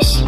Cheers.